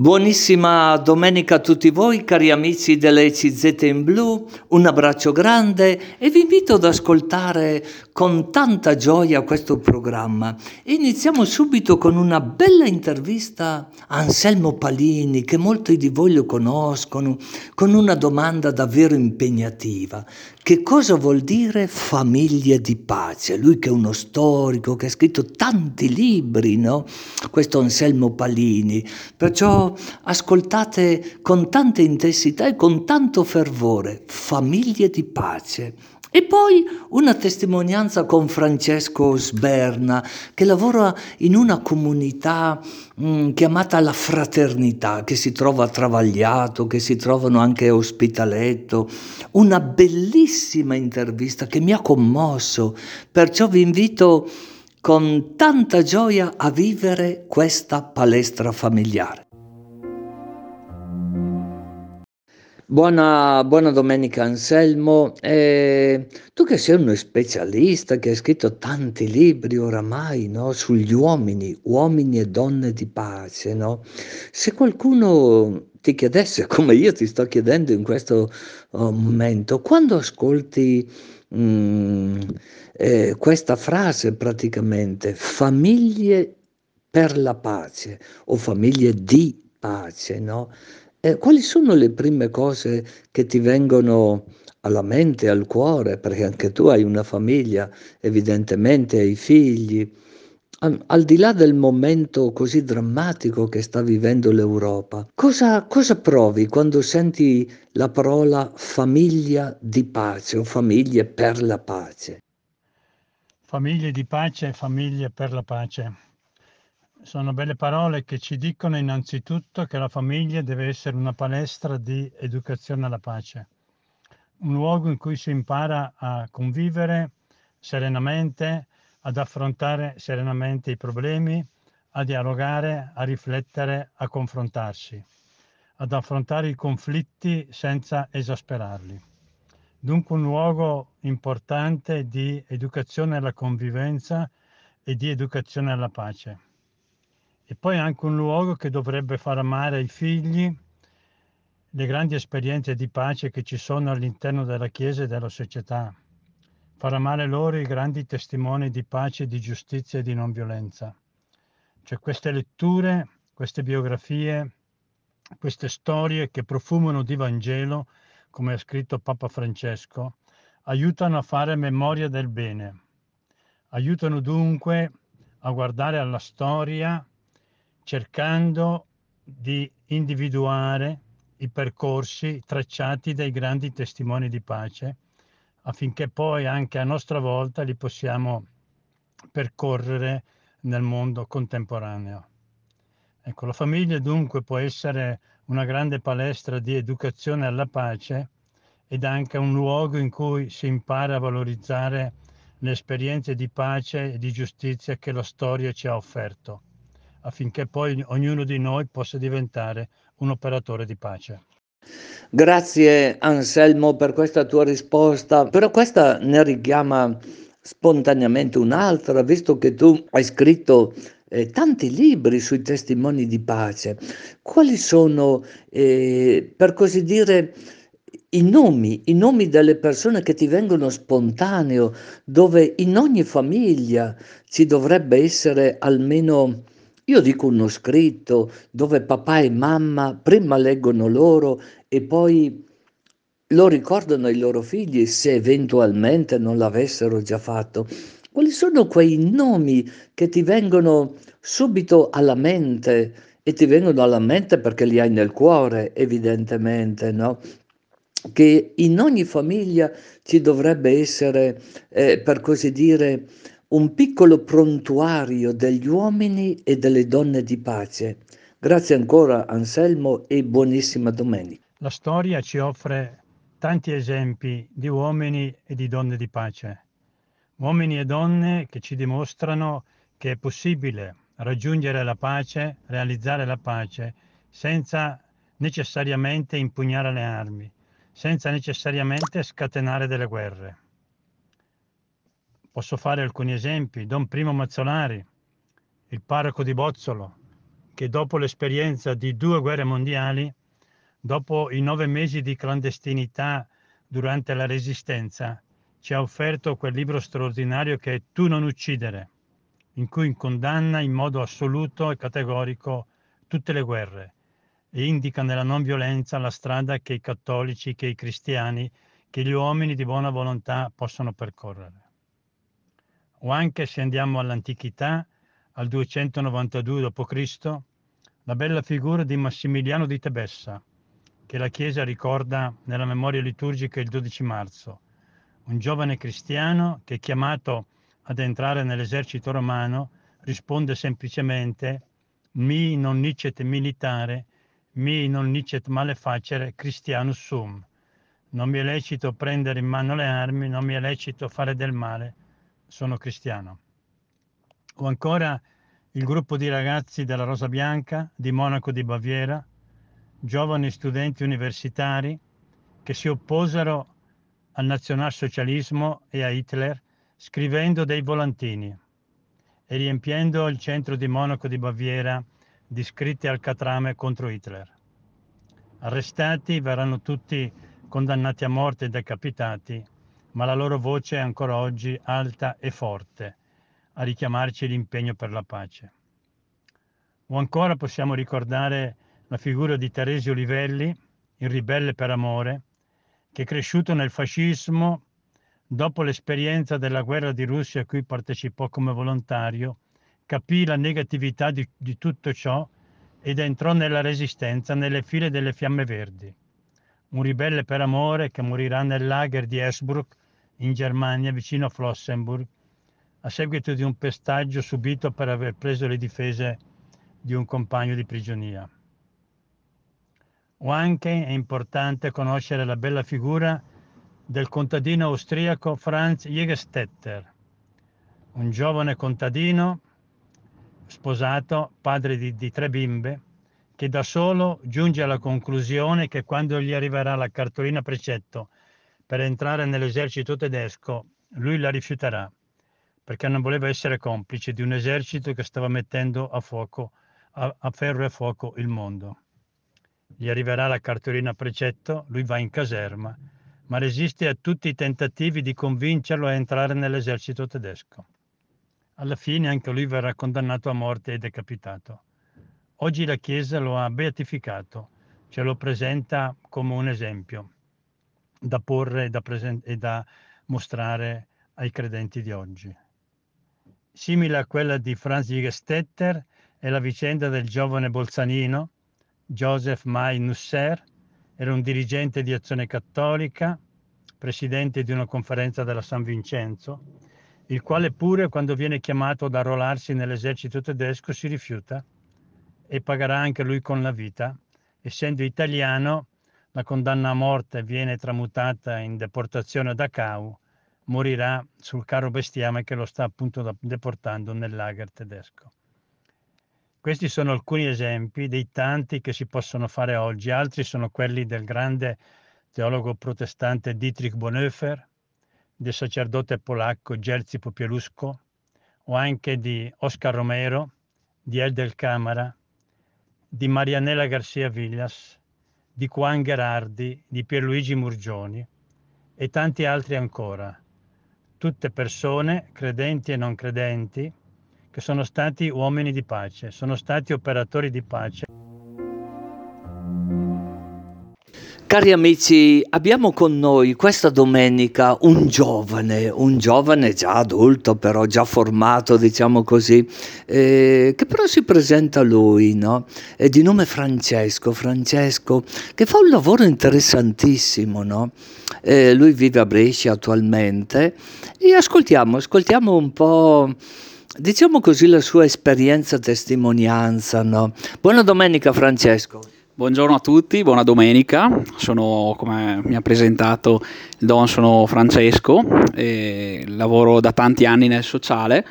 Buonissima domenica a tutti voi, cari amici dell'ECZ in blu, un abbraccio grande e vi invito ad ascoltare con tanta gioia questo programma. Iniziamo subito con una bella intervista a Anselmo Palini, che molti di voi lo conoscono, con una domanda davvero impegnativa. Che cosa vuol dire famiglie di pace? Lui che è uno storico, che ha scritto tanti libri, no? Questo Anselmo Palini. Perciò ascoltate con tanta intensità e con tanto fervore, famiglie di pace. E poi una testimonianza con Francesco Sberna, che lavora in una comunità mh, mm, chiamata La Fraternità, che si trova a Travagliato, che si trovano anche a Ospitaletto. Una bellissima intervista che mi ha commosso, perciò vi invito con tanta gioia a vivere questa palestra familiare. Buona, buona domenica Anselmo, eh, tu che sei uno specialista che hai scritto tanti libri oramai no? sugli uomini, uomini e donne di pace, no? se qualcuno ti chiedesse come io ti sto chiedendo in questo oh, momento, quando ascolti mm, eh, questa frase praticamente, famiglie per la pace o famiglie di pace, no? Eh, quali sono le prime cose che ti vengono alla mente, al cuore? Perché anche tu hai una famiglia, evidentemente hai figli. Al, di là del momento così drammatico che sta vivendo l'Europa, cosa, cosa provi quando senti la parola famiglia di pace o famiglie per la pace? Famiglie di pace, famiglie per la pace. Sono belle parole che ci dicono innanzitutto che la famiglia deve essere una palestra di educazione alla pace, un luogo in cui si impara a convivere serenamente, ad affrontare serenamente i problemi, a dialogare, a riflettere, a confrontarsi, ad affrontare i conflitti senza esasperarli. Dunque un luogo importante di educazione alla convivenza e di educazione alla pace e poi anche un luogo che dovrebbe far amare ai figli le grandi esperienze di pace che ci sono all'interno della Chiesa e della società, far amare loro i grandi testimoni di pace, di giustizia e di non violenza. Cioè queste letture, queste biografie, queste storie che profumano di Vangelo, come ha scritto Papa Francesco, aiutano a fare memoria del bene, aiutano dunque a guardare alla storia cercando di individuare i percorsi tracciati dai grandi testimoni di pace affinché poi anche a nostra volta li possiamo percorrere nel mondo contemporaneo. Ecco, la famiglia dunque può essere una grande palestra di educazione alla pace ed anche un luogo in cui si impara a valorizzare le esperienze di pace e di giustizia che la storia ci ha offerto affinché poi ognuno di noi possa diventare un operatore di pace. Grazie Anselmo per questa tua risposta, però questa ne richiama spontaneamente un'altra, visto che tu hai scritto eh, tanti libri sui testimoni di pace. Quali sono, eh, per così dire, i nomi, i nomi delle persone che ti vengono spontaneo, dove in ogni famiglia ci dovrebbe essere almeno io dico uno scritto dove papà e mamma prima leggono loro e poi lo ricordano ai loro figli se eventualmente non l'avessero già fatto. Quali sono quei nomi che ti vengono subito alla mente e ti vengono alla mente perché li hai nel cuore, evidentemente, no? Che in ogni famiglia ci dovrebbe essere, eh, per così dire, un piccolo prontuario degli uomini e delle donne di pace. Grazie ancora Anselmo e buonissima domenica. La storia ci offre tanti esempi di uomini e di donne di pace, uomini e donne che ci dimostrano che è possibile raggiungere la pace, realizzare la pace, senza necessariamente impugnare le armi, senza necessariamente scatenare delle guerre. Posso fare alcuni esempi. Don Primo Mazzolari, il parroco di Bozzolo, che dopo l'esperienza di due guerre mondiali, dopo i nove mesi di clandestinità durante la Resistenza, ci ha offerto quel libro straordinario che è Tu non uccidere, in cui condanna in modo assoluto e categorico tutte le guerre e indica nella non violenza la strada che i cattolici, che i cristiani, che gli uomini di buona volontà possono percorrere. O anche se andiamo all'antichità, al 292 d.C., la bella figura di Massimiliano di Tebessa, che la Chiesa ricorda nella memoria liturgica il 12 marzo, un giovane cristiano che chiamato ad entrare nell'esercito romano risponde semplicemente mi non nicet militare, mi non nicet malefacere Christianus sum. Non mi è lecito prendere in mano le armi, non mi è lecito fare del male, sono cristiano. O ancora il gruppo di ragazzi della Rosa Bianca di Monaco di Baviera, giovani studenti universitari che si opposero al nazionalsocialismo e a Hitler scrivendo dei volantini e riempiendo il centro di Monaco di Baviera di scritti al catrame contro Hitler. Arrestati verranno tutti condannati a morte e decapitati, ma la loro voce è ancora oggi alta e forte a richiamarci l'impegno per la pace. O ancora possiamo ricordare la figura di Teresio Livelli, il ribelle per amore, che cresciuto nel fascismo, dopo l'esperienza della guerra di Russia a cui partecipò come volontario, capì la negatività di, di tutto ciò ed entrò nella resistenza nelle file delle Fiamme Verdi. Un ribelle per amore che morirà nel lager di Esbruck in Germania vicino a Flossenburg a seguito di un pestaggio subito per aver preso le difese di un compagno di prigionia. O anche è importante conoscere la bella figura del contadino austriaco Franz Jägerstetter, un giovane contadino sposato, padre di, di tre bimbe, che da solo giunge alla conclusione che quando gli arriverà la cartolina precetto per entrare nell'esercito tedesco, lui la rifiuterà perché non voleva essere complice di un esercito che stava mettendo a fuoco, a, a ferro e a fuoco il mondo. Gli arriverà la cartolina precetto, lui va in caserma, ma resiste a tutti i tentativi di convincerlo a entrare nell'esercito tedesco. Alla fine anche lui verrà condannato a morte e decapitato. Oggi la Chiesa lo ha beatificato, ce lo presenta come un esempio da porre e da, presen- e da mostrare ai credenti di oggi. Simile a quella di Franz Jägerstetter è la vicenda del giovane bolzanino Joseph Mai Nusser, era un dirigente di Azione Cattolica, presidente di una conferenza della San Vincenzo, il quale pure quando viene chiamato ad arruolarsi nell'esercito tedesco si rifiuta e pagherà anche lui con la vita. Essendo italiano, la condanna a morte viene tramutata in deportazione a Dachau morirà sul carro bestiame che lo sta appunto deportando nel lager tedesco. Questi sono alcuni esempi dei tanti che si possono fare oggi, altri sono quelli del grande teologo protestante Dietrich Bonhoeffer, del sacerdote polacco Jerzy Popieluszko o anche di Oscar Romero, di Eldel Camara, di Marianella Garcia Villas, di Juan Gherardi, di Pierluigi Murgioni e tanti altri ancora, tutte persone, credenti e non credenti, che sono stati uomini di pace, sono stati operatori di pace. Cari amici, abbiamo con noi questa domenica un giovane, un giovane già adulto, però già formato, diciamo così, eh, che però si presenta lui, no? È di nome Francesco, Francesco, che fa un lavoro interessantissimo, no? Eh, lui vive a Brescia attualmente e ascoltiamo, ascoltiamo un po', diciamo così, la sua esperienza, testimonianza, no? Buona domenica Francesco. Buongiorno a tutti, buona domenica. Sono, come mi ha presentato il Don, sono Francesco, lavoro da tanti anni nel sociale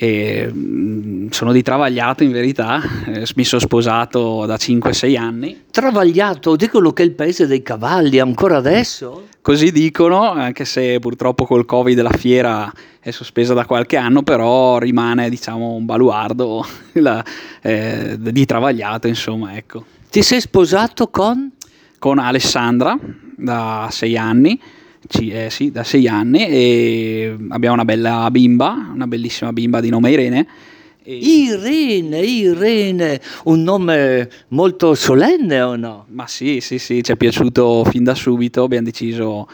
E, mm, sono di Travagliato in verità, eh, mi sono sposato da 5-6 anni. Travagliato, dicono che è il paese dei cavalli, ancora adesso? Così dicono, anche se purtroppo col Covid la fiera è sospesa da qualche anno, però rimane diciamo un baluardo la, eh, di Travagliato, insomma, ecco. Ti sei sposato con? Con Alessandra da 6 anni ci, eh, sì, da sei anni e abbiamo una bella bimba, una bellissima bimba di nome Irene. E... Irene, Irene, un nome molto solenne o no? Ma sì, sì, sì, ci è piaciuto fin da subito, abbiamo deciso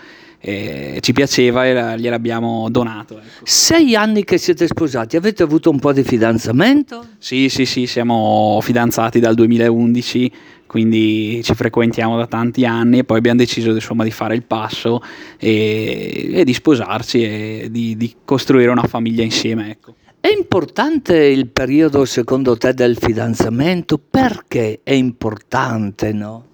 eh, ci piaceva e gliel'abbiamo donato. Ecco. Sei anni che siete sposati, avete avuto un po' di fidanzamento? Sì, sì, sì, siamo fidanzati dal 2011, quindi ci frequentiamo da tanti anni e poi abbiamo deciso insomma, di fare il passo e, e di sposarci e di, di, costruire una famiglia insieme. Ecco. È importante il periodo secondo te del fidanzamento? Perché è importante, no?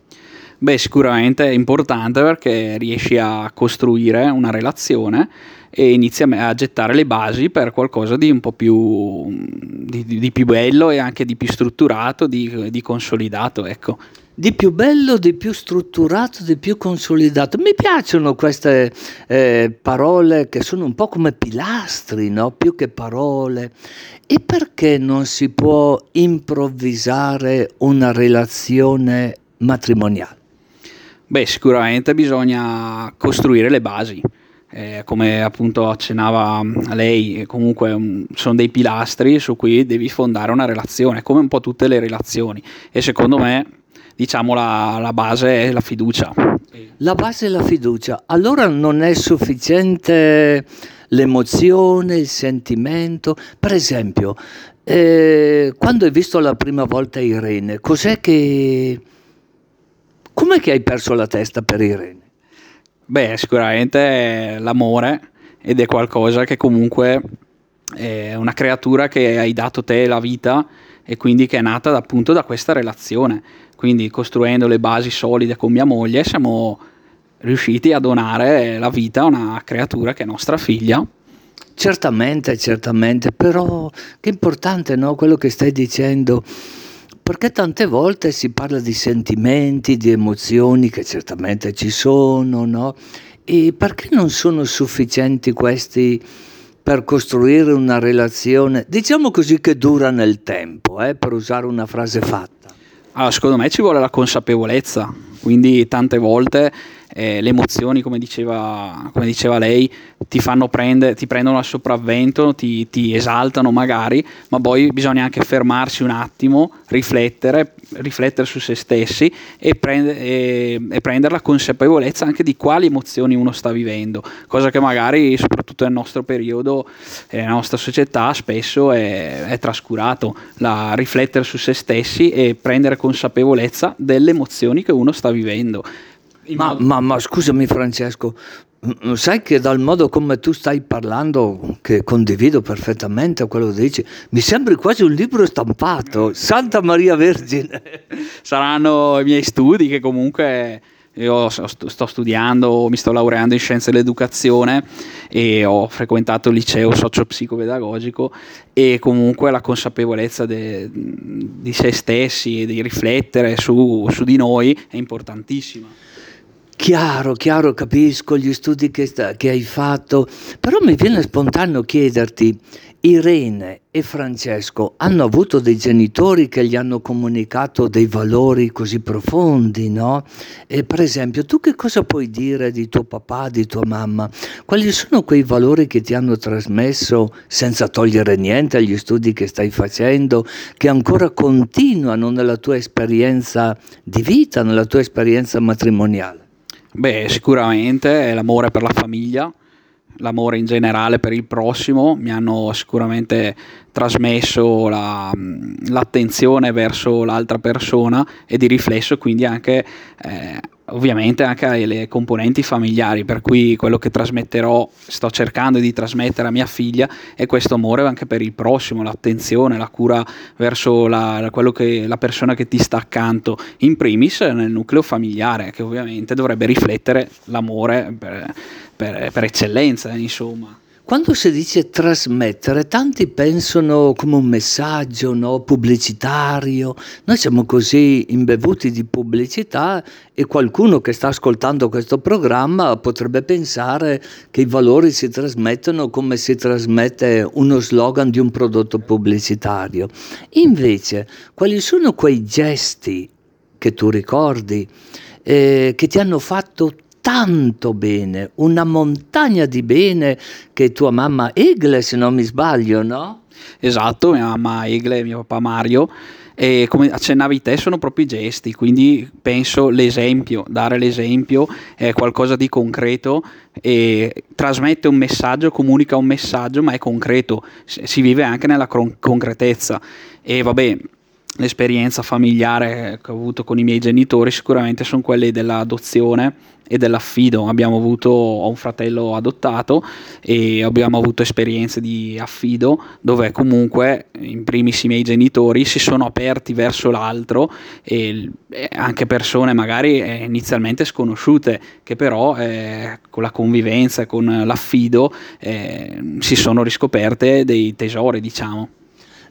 Beh, sicuramente è importante perché riesci a costruire una relazione e inizi a gettare le basi per qualcosa di un po' più, di, di più bello e anche di più strutturato, di, di consolidato, ecco di più bello, di più strutturato, di più consolidato. Mi piacciono queste eh, parole che sono un po' come pilastri, no? più che parole. E perché non si può improvvisare una relazione matrimoniale? Beh, sicuramente bisogna costruire le basi. Eh, come appunto accennava lei, comunque um, sono dei pilastri su cui devi fondare una relazione, come un po' tutte le relazioni. E secondo me, diciamo, la, la base è la fiducia. La base è la fiducia. Allora non è sufficiente l'emozione, il sentimento. Per esempio, eh, quando hai visto la prima volta Irene, cos'è che Com'è che hai perso la testa per Irene? Beh, sicuramente l'amore ed è qualcosa che comunque è una creatura che hai dato te la vita e quindi che è nata appunto da questa relazione. Quindi costruendo le basi solide con mia moglie siamo riusciti a donare la vita a una creatura che è nostra figlia. Certamente, certamente, però che importante no? quello che stai dicendo perché tante volte si parla di sentimenti, di emozioni che certamente ci sono, no? E perché non sono sufficienti questi per costruire una relazione, diciamo così, che dura nel tempo, eh, per usare una frase fatta? Allora, secondo me ci vuole la consapevolezza, quindi tante volte eh, le emozioni, come diceva, come diceva, lei, ti prendere, ti prendono al sopravvento, ti, ti, esaltano magari, ma poi bisogna anche fermarsi un attimo, riflettere, riflettere su se stessi e, prende, e, e, prendere consapevolezza anche di quali emozioni uno sta vivendo, cosa che magari, soprattutto nel nostro periodo, eh, nella nostra società, spesso è, è trascurato, la riflettere su se stessi e prendere consapevolezza delle emozioni che uno sta vivendo. Ma, ma, ma, scusami Francesco, sai che dal modo come tu stai parlando, che condivido perfettamente quello che dici, mi sembri quasi un libro stampato, Santa Maria Vergine. Saranno i miei studi che comunque io sto studiando, mi sto laureando in scienze dell'educazione e ho frequentato il liceo socio-psicopedagogico e comunque la consapevolezza de, di se stessi e di riflettere su, su di noi è importantissima. Chiaro, chiaro, capisco gli studi che, sta, che hai fatto, però mi viene spontaneo chiederti, Irene e Francesco hanno avuto dei genitori che gli hanno comunicato dei valori così profondi, no? E per esempio, tu che cosa puoi dire di tuo papà, di tua mamma? Quali sono quei valori che ti hanno trasmesso, senza togliere niente agli studi che stai facendo, che ancora continuano nella tua esperienza di vita, nella tua esperienza matrimoniale? Beh, sicuramente l'amore per la famiglia, l'amore in generale per il prossimo, mi hanno sicuramente trasmesso la, l'attenzione verso l'altra persona e di riflesso quindi anche eh, ovviamente anche alle componenti familiari, per cui quello che trasmetterò, sto cercando di trasmettere a mia figlia è questo amore anche per il prossimo, l'attenzione, la cura verso la, che, la persona che ti sta accanto, in primis nel nucleo familiare, che ovviamente dovrebbe riflettere l'amore per, per, per eccellenza, insomma. Quando si dice trasmettere, tanti pensano come un messaggio no? pubblicitario. Noi siamo così imbevuti di pubblicità e qualcuno che sta ascoltando questo programma potrebbe pensare che i valori si trasmettono come si trasmette uno slogan di un prodotto pubblicitario. Invece, quali sono quei gesti che tu ricordi eh, che ti hanno fatto tanto bene, una montagna di bene che tua mamma Egle, se non mi sbaglio, no? Esatto, mia mamma Egle e mio papà Mario. E come accennavi te sono proprio i gesti, quindi penso l'esempio, dare l'esempio è qualcosa di concreto e trasmette un messaggio, comunica un messaggio, ma è concreto, si vive anche nella concretezza. E vabbè, l'esperienza familiare che ho avuto con i miei genitori sicuramente sono quelle dell'adozione e dell'affido. Abbiamo avuto un fratello adottato e abbiamo avuto esperienze di affido dove comunque in primis i miei genitori si sono aperti verso l'altro e anche persone magari eh, inizialmente sconosciute che però eh, con la convivenza e con l'affido eh, si sono riscoperte dei tesori diciamo.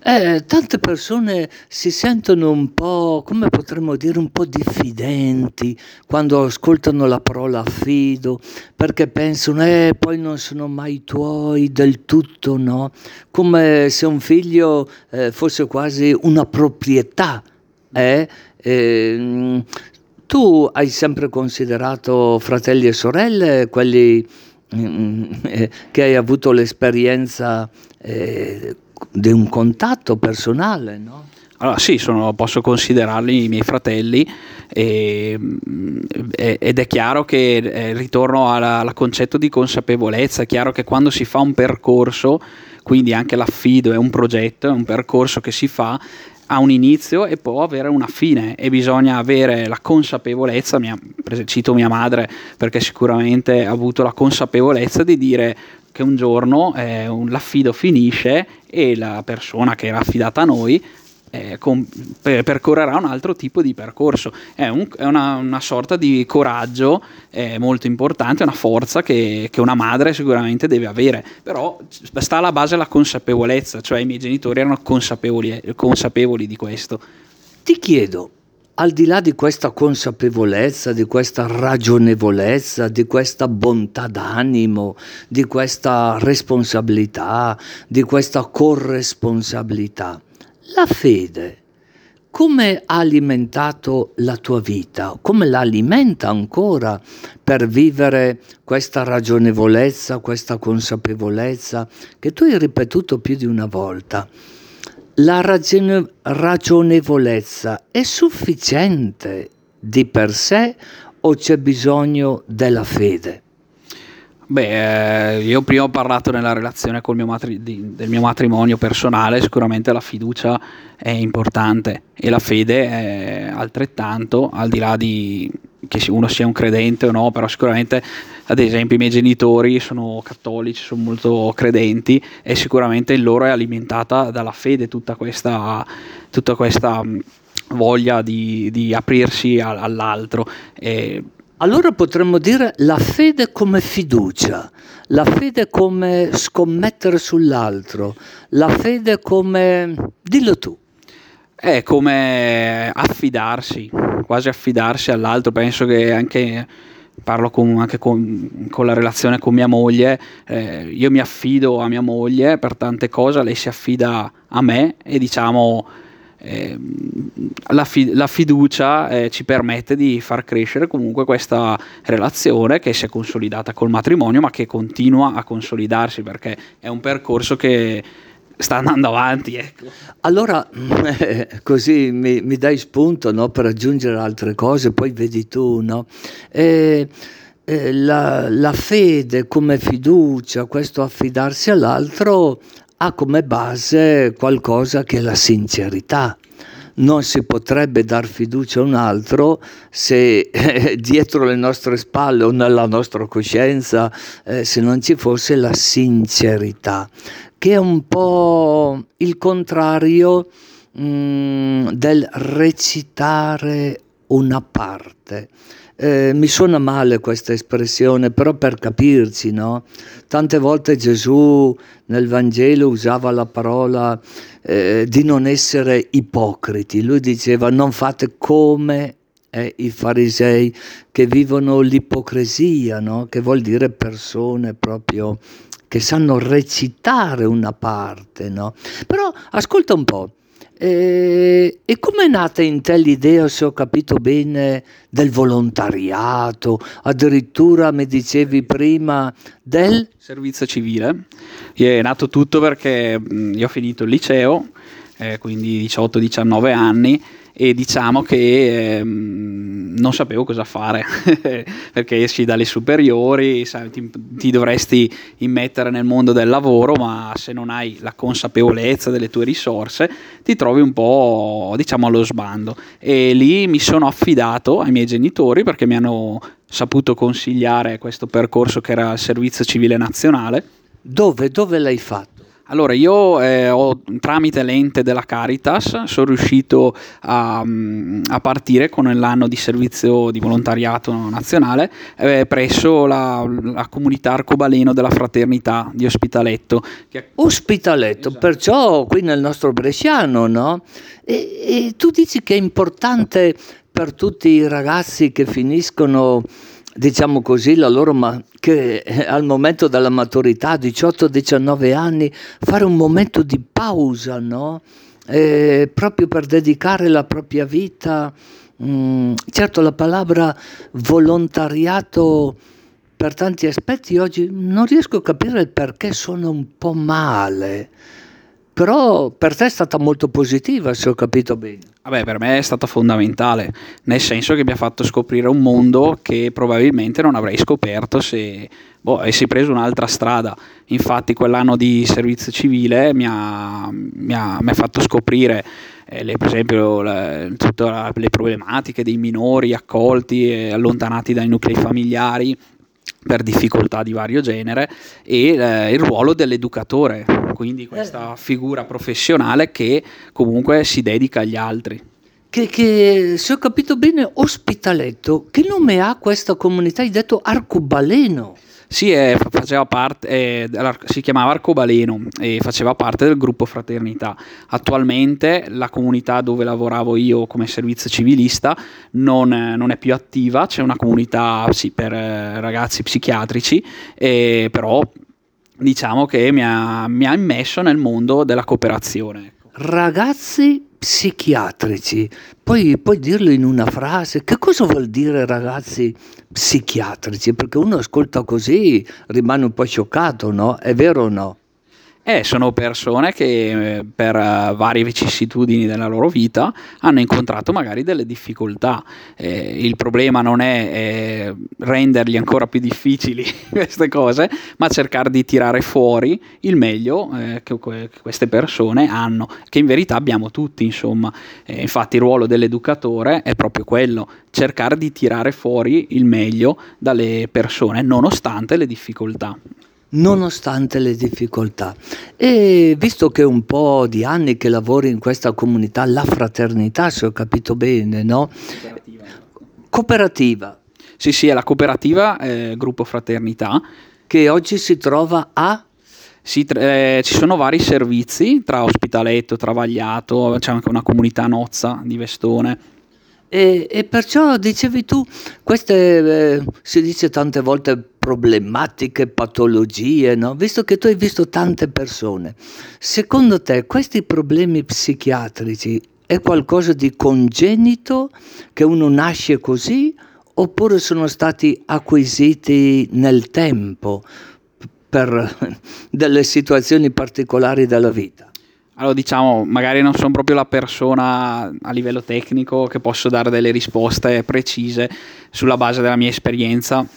Eh, tante persone si sentono un po', come potremmo dire, un po' diffidenti quando ascoltano la parola affido, perché pensano, eh, poi non sono mai tuoi del tutto, no? Come se un figlio eh, fosse quasi una proprietà, eh? eh tu hai sempre considerato fratelli e sorelle quelli mm, mm, eh, che hai avuto l'esperienza eh, di un contatto personale, no? Allora sì, sono, posso considerarli i miei fratelli e, ed è chiaro che eh, ritorno al concetto di consapevolezza, è chiaro che quando si fa un percorso, quindi anche l'affido è un progetto, è un percorso che si fa, ha un inizio e può avere una fine e bisogna avere la consapevolezza, mia, cito mia madre perché sicuramente ha avuto la consapevolezza di dire che un giorno eh, un, l'affido finisce e la persona che era affidata a noi eh, com- per- percorrerà un altro tipo di percorso. È, un, è una, una, sorta di coraggio eh, molto importante, una forza che, che, una madre sicuramente deve avere, però sta alla base la consapevolezza, cioè i miei genitori erano consapevoli, consapevoli di questo. Ti chiedo, al di là di questa consapevolezza, di questa ragionevolezza, di questa bontà d'animo, di questa responsabilità, di questa corresponsabilità, la fede come ha alimentato la tua vita, come la alimenta ancora per vivere questa ragionevolezza, questa consapevolezza che tu hai ripetuto più di una volta la ragione, ragionevolezza è sufficiente di per sé o c'è bisogno della fede? Beh, eh, io prima ho parlato nella relazione mio matri- di, del mio matrimonio personale, sicuramente la fiducia è importante e la fede è altrettanto, al di là di che uno sia un credente o no, però sicuramente ad esempio i miei genitori sono cattolici, sono molto credenti e sicuramente in loro è alimentata dalla fede tutta questa, tutta questa voglia di, di aprirsi all'altro. E allora potremmo dire la fede come fiducia, la fede come scommettere sull'altro, la fede come... dillo tu. È come affidarsi, quasi affidarsi all'altro. Penso che anche parlo con, anche con, con, la relazione con mia moglie, eh, io mi affido a mia moglie per tante cose, lei si affida a me e diciamo eh, la, fi- la, fiducia eh, ci permette di far crescere comunque questa relazione che si è consolidata col matrimonio ma che continua a consolidarsi perché è un percorso che sta andando avanti. Ecco. Allora, così mi, mi dai spunto no, per aggiungere altre cose, poi vedi tu, no? Eh, eh, la, la, fede come fiducia, questo affidarsi all'altro ha come base qualcosa che è la sincerità. Non si potrebbe dar fiducia a un altro se eh, dietro le nostre spalle o nella nostra coscienza, eh, se non ci fosse la sincerità, che è un po' il contrario mh, mm, del recitare una parte. Eh, mi suona male questa espressione, però per capirci, no? Tante volte Gesù nel Vangelo usava la parola eh, di non essere ipocriti. Lui diceva non fate come eh, i farisei che vivono l'ipocrisia, no? Che vuol dire persone proprio che sanno recitare una parte, no? Però ascolta un po', e, e come è nata in te l'idea, se ho capito bene, del volontariato? Addirittura mi dicevi prima del servizio civile. È nato tutto perché io ho finito il liceo, eh, quindi 18-19 anni, e diciamo che ehm, non sapevo cosa fare perché esci dalle superiori, sai, ti, ti, dovresti immettere nel mondo del lavoro, ma se non hai la consapevolezza delle tue risorse ti trovi un po' diciamo allo sbando e lì mi sono affidato ai miei genitori perché mi hanno saputo consigliare questo percorso che era il servizio civile nazionale. Dove? Dove l'hai fatto? Allora, io eh, ho, tramite l'ente della Caritas sono riuscito a, mm, a, partire con l'anno di servizio di volontariato nazionale eh, presso la, la, comunità arcobaleno della fraternità di Ospitaletto. Che... Ospitaletto, esatto. perciò qui nel nostro Bresciano, no? E, e tu dici che è importante per tutti i ragazzi che finiscono diciamo così, la loro ma- che eh, al momento della maturità, 18-19 anni, fare un momento di pausa, no? Eh, proprio per dedicare la propria vita. Mm, certo, la parola volontariato per tanti aspetti oggi non riesco a capire il perché sono un po' male. Però per te è stata molto positiva, se ho capito bene. Vabbè, per me è stata fondamentale, nel senso che mi ha fatto scoprire un mondo che probabilmente non avrei scoperto se boh, avessi preso un'altra strada. Infatti quell'anno di servizio civile mi ha, mi ha, mi ha fatto scoprire eh, le, per esempio la, tutte le problematiche dei minori accolti e allontanati dai nuclei familiari per difficoltà di vario genere e eh, il ruolo dell'educatore, quindi questa eh. figura professionale che comunque si dedica agli altri. Che, che, se ho capito bene, Ospitaletto, che nome ha questa comunità? Hai detto Arcobaleno. Sì, eh, parte, eh, si chiamava Arcobaleno e faceva parte del gruppo Fraternità. Attualmente la comunità dove lavoravo io come servizio civilista non, non è più attiva, c'è una comunità sì, per eh, ragazzi psichiatrici, eh, però diciamo che mi ha, mi ha immesso nel mondo della cooperazione. Ecco. Ragazzi psichiatrici, poi puoi dirlo in una frase, che cosa vuol dire ragazzi psichiatrici? Perché uno ascolta così, rimane un po' scioccato, no? È vero o no? Eh, sono persone che eh, per uh, varie vicissitudini della loro vita hanno incontrato magari delle difficoltà. Eh, il problema non è eh, rendergli ancora più difficili queste cose, ma cercare di tirare fuori il meglio eh, che, che, queste persone hanno, che in verità abbiamo tutti, insomma. Eh, infatti il ruolo dell'educatore è proprio quello, cercare di tirare fuori il meglio dalle persone, nonostante le difficoltà nonostante le difficoltà. E visto che è un po' di anni che lavori in questa comunità, la fraternità, se ho capito bene, no? Cooperativa. cooperativa. Sì, sì, è la cooperativa eh, Gruppo Fraternità. Che oggi si trova a sì, eh, ci sono vari servizi tra Ospitaletto, Travagliato, c'è anche una comunità nozza di Vestone. E, e perciò dicevi tu, queste eh, si dice tante volte problematiche, patologie, no? visto che tu hai visto tante persone, secondo te questi problemi psichiatrici è qualcosa di congenito, che uno nasce così, oppure sono stati acquisiti nel tempo per delle situazioni particolari della vita? Allora diciamo, magari non sono proprio la persona a livello tecnico che posso dare delle risposte precise sulla base della mia esperienza.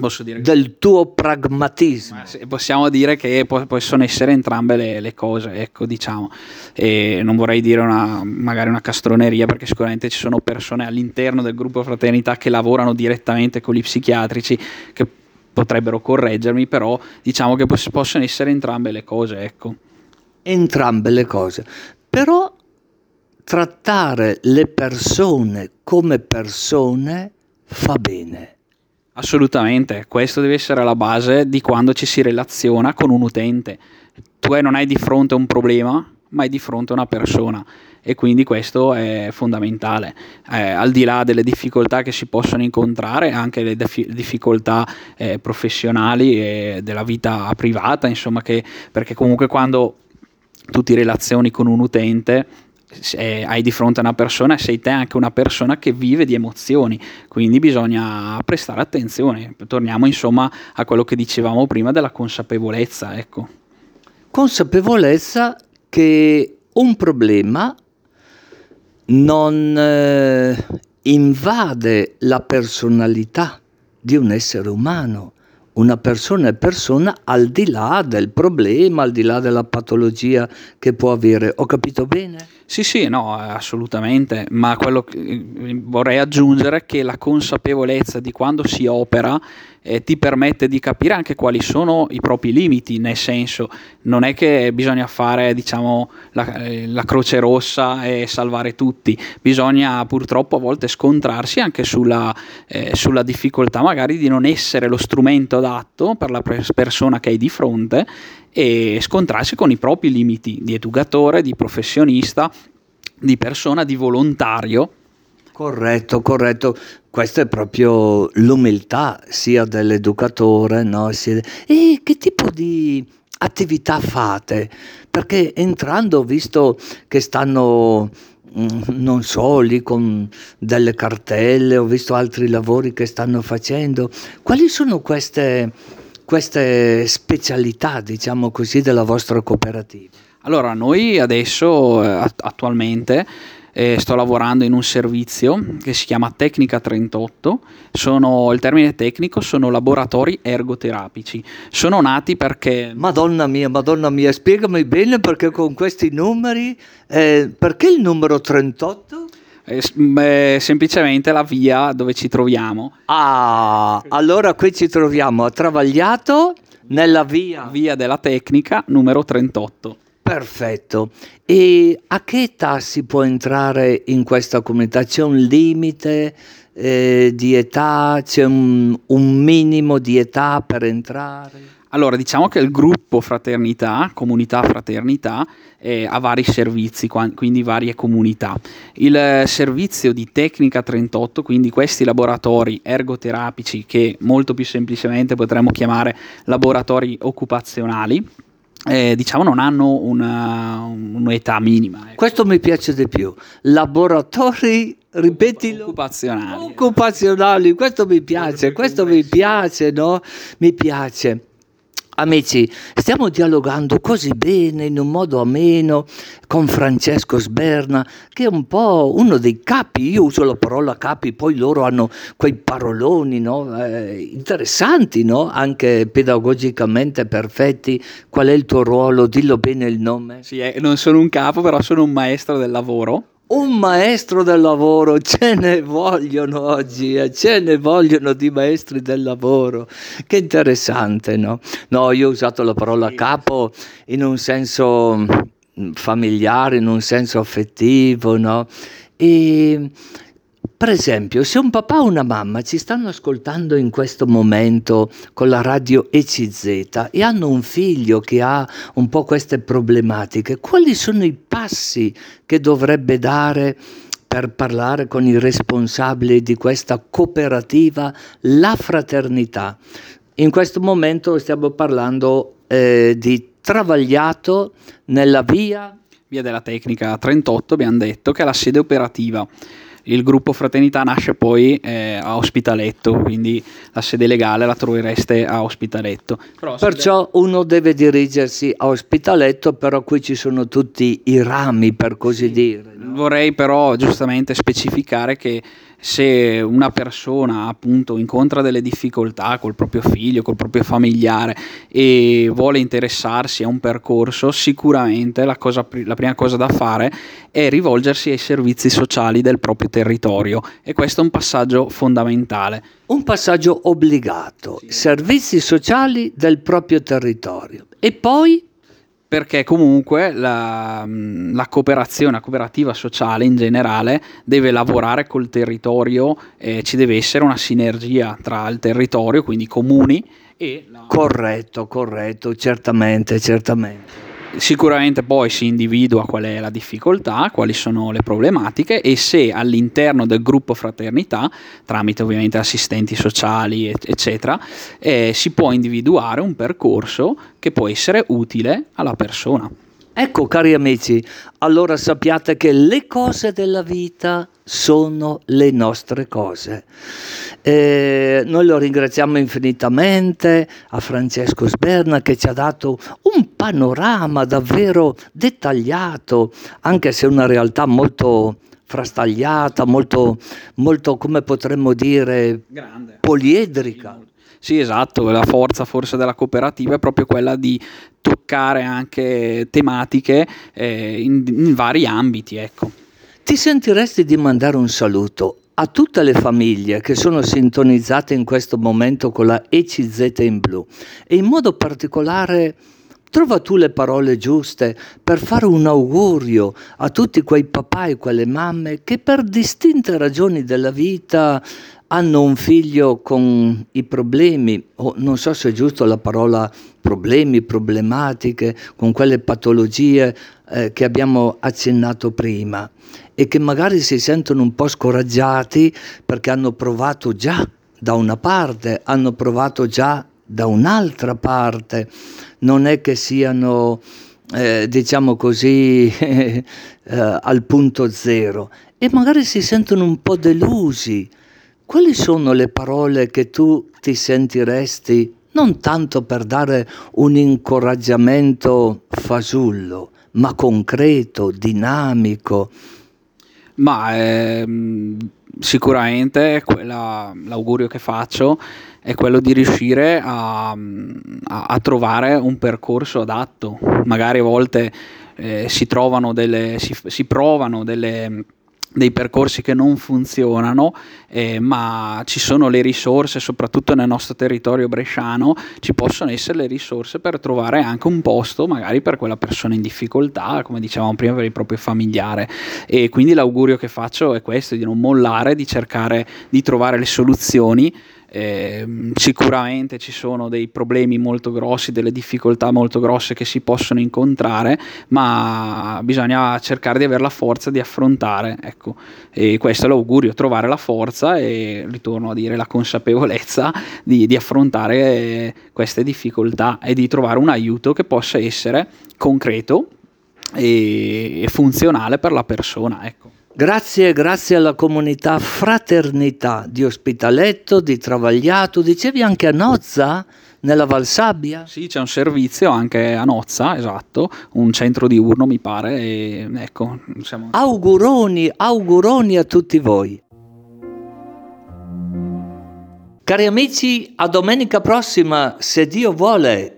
Posso dire del tuo pragmatismo. Possiamo dire che possono essere entrambe le, le cose, ecco, diciamo. E non vorrei dire una, magari una castroneria, perché sicuramente ci sono persone all'interno del gruppo Fraternità che lavorano direttamente con gli psichiatrici che potrebbero correggermi, però diciamo che possono essere entrambe le cose, ecco entrambe le cose. Però trattare le persone come persone fa bene. Assolutamente, questo deve essere la base di quando ci si relaziona con un utente. Tu non hai di fronte un problema, ma hai di fronte una persona e quindi questo è fondamentale. Eh, al di là delle difficoltà che si possono incontrare, anche le def- difficoltà eh, professionali e della vita privata, insomma, che, perché comunque quando tu ti relazioni con un utente hai di fronte a una persona e sei te anche una persona che vive di emozioni, quindi bisogna prestare attenzione. Torniamo insomma a quello che dicevamo prima della consapevolezza, ecco. Consapevolezza che un problema non eh, invade la personalità di un essere umano. Una persona è persona al di là del problema, al di là della patologia che può avere. Ho capito bene? Sì, sì, no, assolutamente, ma quello che vorrei aggiungere è che la consapevolezza di quando si opera eh, ti permette di capire anche quali sono i propri limiti, nel senso non è che bisogna fare diciamo, la, eh, la, croce rossa e salvare tutti, bisogna purtroppo a volte scontrarsi anche sulla, eh, sulla difficoltà magari di non essere lo strumento adatto per la persona che hai di fronte e scontrarsi con i propri limiti di educatore, di professionista, di persona, di volontario Corretto, corretto. Questa è proprio l'umiltà sia dell'educatore, no? E che tipo di attività fate? Perché entrando ho visto che stanno mm, non so, lì con delle cartelle, ho visto altri lavori che stanno facendo. Quali sono queste, queste specialità, diciamo così, della vostra cooperativa? Allora, noi adesso, eh, attualmente, eh, sto lavorando in un servizio che si chiama Tecnica 38, sono, il termine tecnico sono laboratori ergoterapici, sono nati perché... Madonna mia, madonna mia, spiegami bene perché con questi numeri, eh, perché il numero 38? Eh, semplicemente la via dove ci troviamo. Ah, allora qui ci troviamo a Travagliato nella via. Via della Tecnica numero 38. Perfetto. E a che età si può entrare in questa comunità? C'è un limite eh, di età? C'è un, un minimo di età per entrare? Allora, diciamo che il gruppo Fraternità, Comunità Fraternità, eh, ha vari servizi, quindi varie comunità. Il eh, servizio di Tecnica 38, quindi questi laboratori ergoterapici che molto più semplicemente potremmo chiamare laboratori occupazionali, eh, diciamo non hanno una, un'età minima. Ecco. Questo mi piace di più. Laboratori, ripetilo. Occupazionali. Occupazionali, questo mi piace, questo mi piace, no? Mi piace. Amici, stiamo dialogando così bene, in un modo ameno, con Francesco Sberna, che è un po' uno dei capi, io uso la parola capi, poi loro hanno quei paroloni no? eh, interessanti, no? anche pedagogicamente perfetti. Qual è il tuo ruolo? Dillo bene il nome. Sì, eh, non sono un capo, però sono un maestro del lavoro un maestro del lavoro, ce ne vogliono oggi, eh? ce ne vogliono di maestri del lavoro. Che interessante, no? No, io ho usato la parola capo in un senso mm, familiare, in un senso affettivo, no? E per esempio, se un papà o una mamma ci stanno ascoltando in questo momento con la radio ECZ e hanno un figlio che ha un po' queste problematiche, quali sono i passi che dovrebbe dare per parlare con i responsabili di questa cooperativa La Fraternità? In questo momento stiamo parlando eh, di Travagliato nella via... Via della Tecnica 38, abbiamo detto, che è la sede operativa il gruppo Fraternità nasce poi eh, a Ospitaletto, quindi la sede legale la trovereste a Ospitaletto. Però Perciò uno deve dirigersi a Ospitaletto, però qui ci sono tutti i rami, per così sì. dire. No? Vorrei però giustamente specificare che se una persona appunto incontra delle difficoltà col proprio figlio, col proprio familiare e vuole interessarsi a un percorso, sicuramente la, cosa, la prima cosa da fare è rivolgersi ai servizi sociali del proprio territorio e questo è un passaggio fondamentale. Un passaggio obbligato, sì. servizi sociali del proprio territorio. E poi perché comunque la, la, cooperazione, la cooperativa sociale in generale deve lavorare col territorio, eh, ci deve essere una sinergia tra il territorio, quindi i comuni e la... Corretto, corretto, certamente, certamente. Sicuramente poi si individua qual è la difficoltà, quali sono le problematiche e se all'interno del gruppo fraternità, tramite ovviamente assistenti sociali eccetera, eh, si può individuare un percorso che può essere utile alla persona. Ecco cari amici, allora sappiate che le cose della vita sono le nostre cose. E noi lo ringraziamo infinitamente a Francesco Sberna che ci ha dato un panorama davvero dettagliato, anche se una realtà molto frastagliata, molto, molto come potremmo dire, Grande. poliedrica. Sì, esatto, la forza forse della cooperativa è proprio quella di toccare anche tematiche eh, in, in vari ambiti, ecco. Ti sentiresti di mandare un saluto a tutte le famiglie che sono sintonizzate in questo momento con la ECZ in blu e in modo particolare trova tu le parole giuste per fare un augurio a tutti quei papà e quelle mamme che per distinte ragioni della vita hanno un figlio con i problemi, o non so se è giusto la parola problemi, problematiche, con quelle patologie eh, che abbiamo accennato prima e che magari si sentono un po' scoraggiati perché hanno provato già da una parte, hanno provato già da un'altra parte, non è che siano, eh, diciamo così, eh, al punto zero. E magari si sentono un po' delusi quali sono le parole che tu ti sentiresti non tanto per dare un incoraggiamento fasullo, ma concreto, dinamico? Ma ehm, sicuramente quella, l'augurio che faccio è quello di riuscire a, a, a trovare un percorso adatto. Magari a volte eh, si, trovano delle, si, si provano delle dei percorsi che non funzionano, eh, ma ci sono le risorse, soprattutto nel nostro territorio bresciano, ci possono essere le risorse per trovare anche un posto magari per quella persona in difficoltà, come dicevamo prima, per il proprio familiare. E quindi l'augurio che faccio è questo, di non mollare, di cercare di trovare le soluzioni eh, sicuramente ci sono dei problemi molto grossi, delle difficoltà molto grosse che si possono incontrare, ma bisogna cercare di avere la forza di affrontare. Ecco. E questo è l'augurio, trovare la forza e ritorno a dire la consapevolezza di, di affrontare queste difficoltà e di trovare un aiuto che possa essere concreto e, funzionale per la persona. Ecco. Grazie, grazie alla comunità Fraternità di Ospitaletto, di Travagliato, dicevi anche a Nozza? Nella Valsabbia? Sì, c'è un servizio anche a Nozza, esatto, un centro diurno mi pare, e ecco, siamo... Auguroni, auguroni a tutti voi. Cari amici, a domenica prossima, se Dio vuole.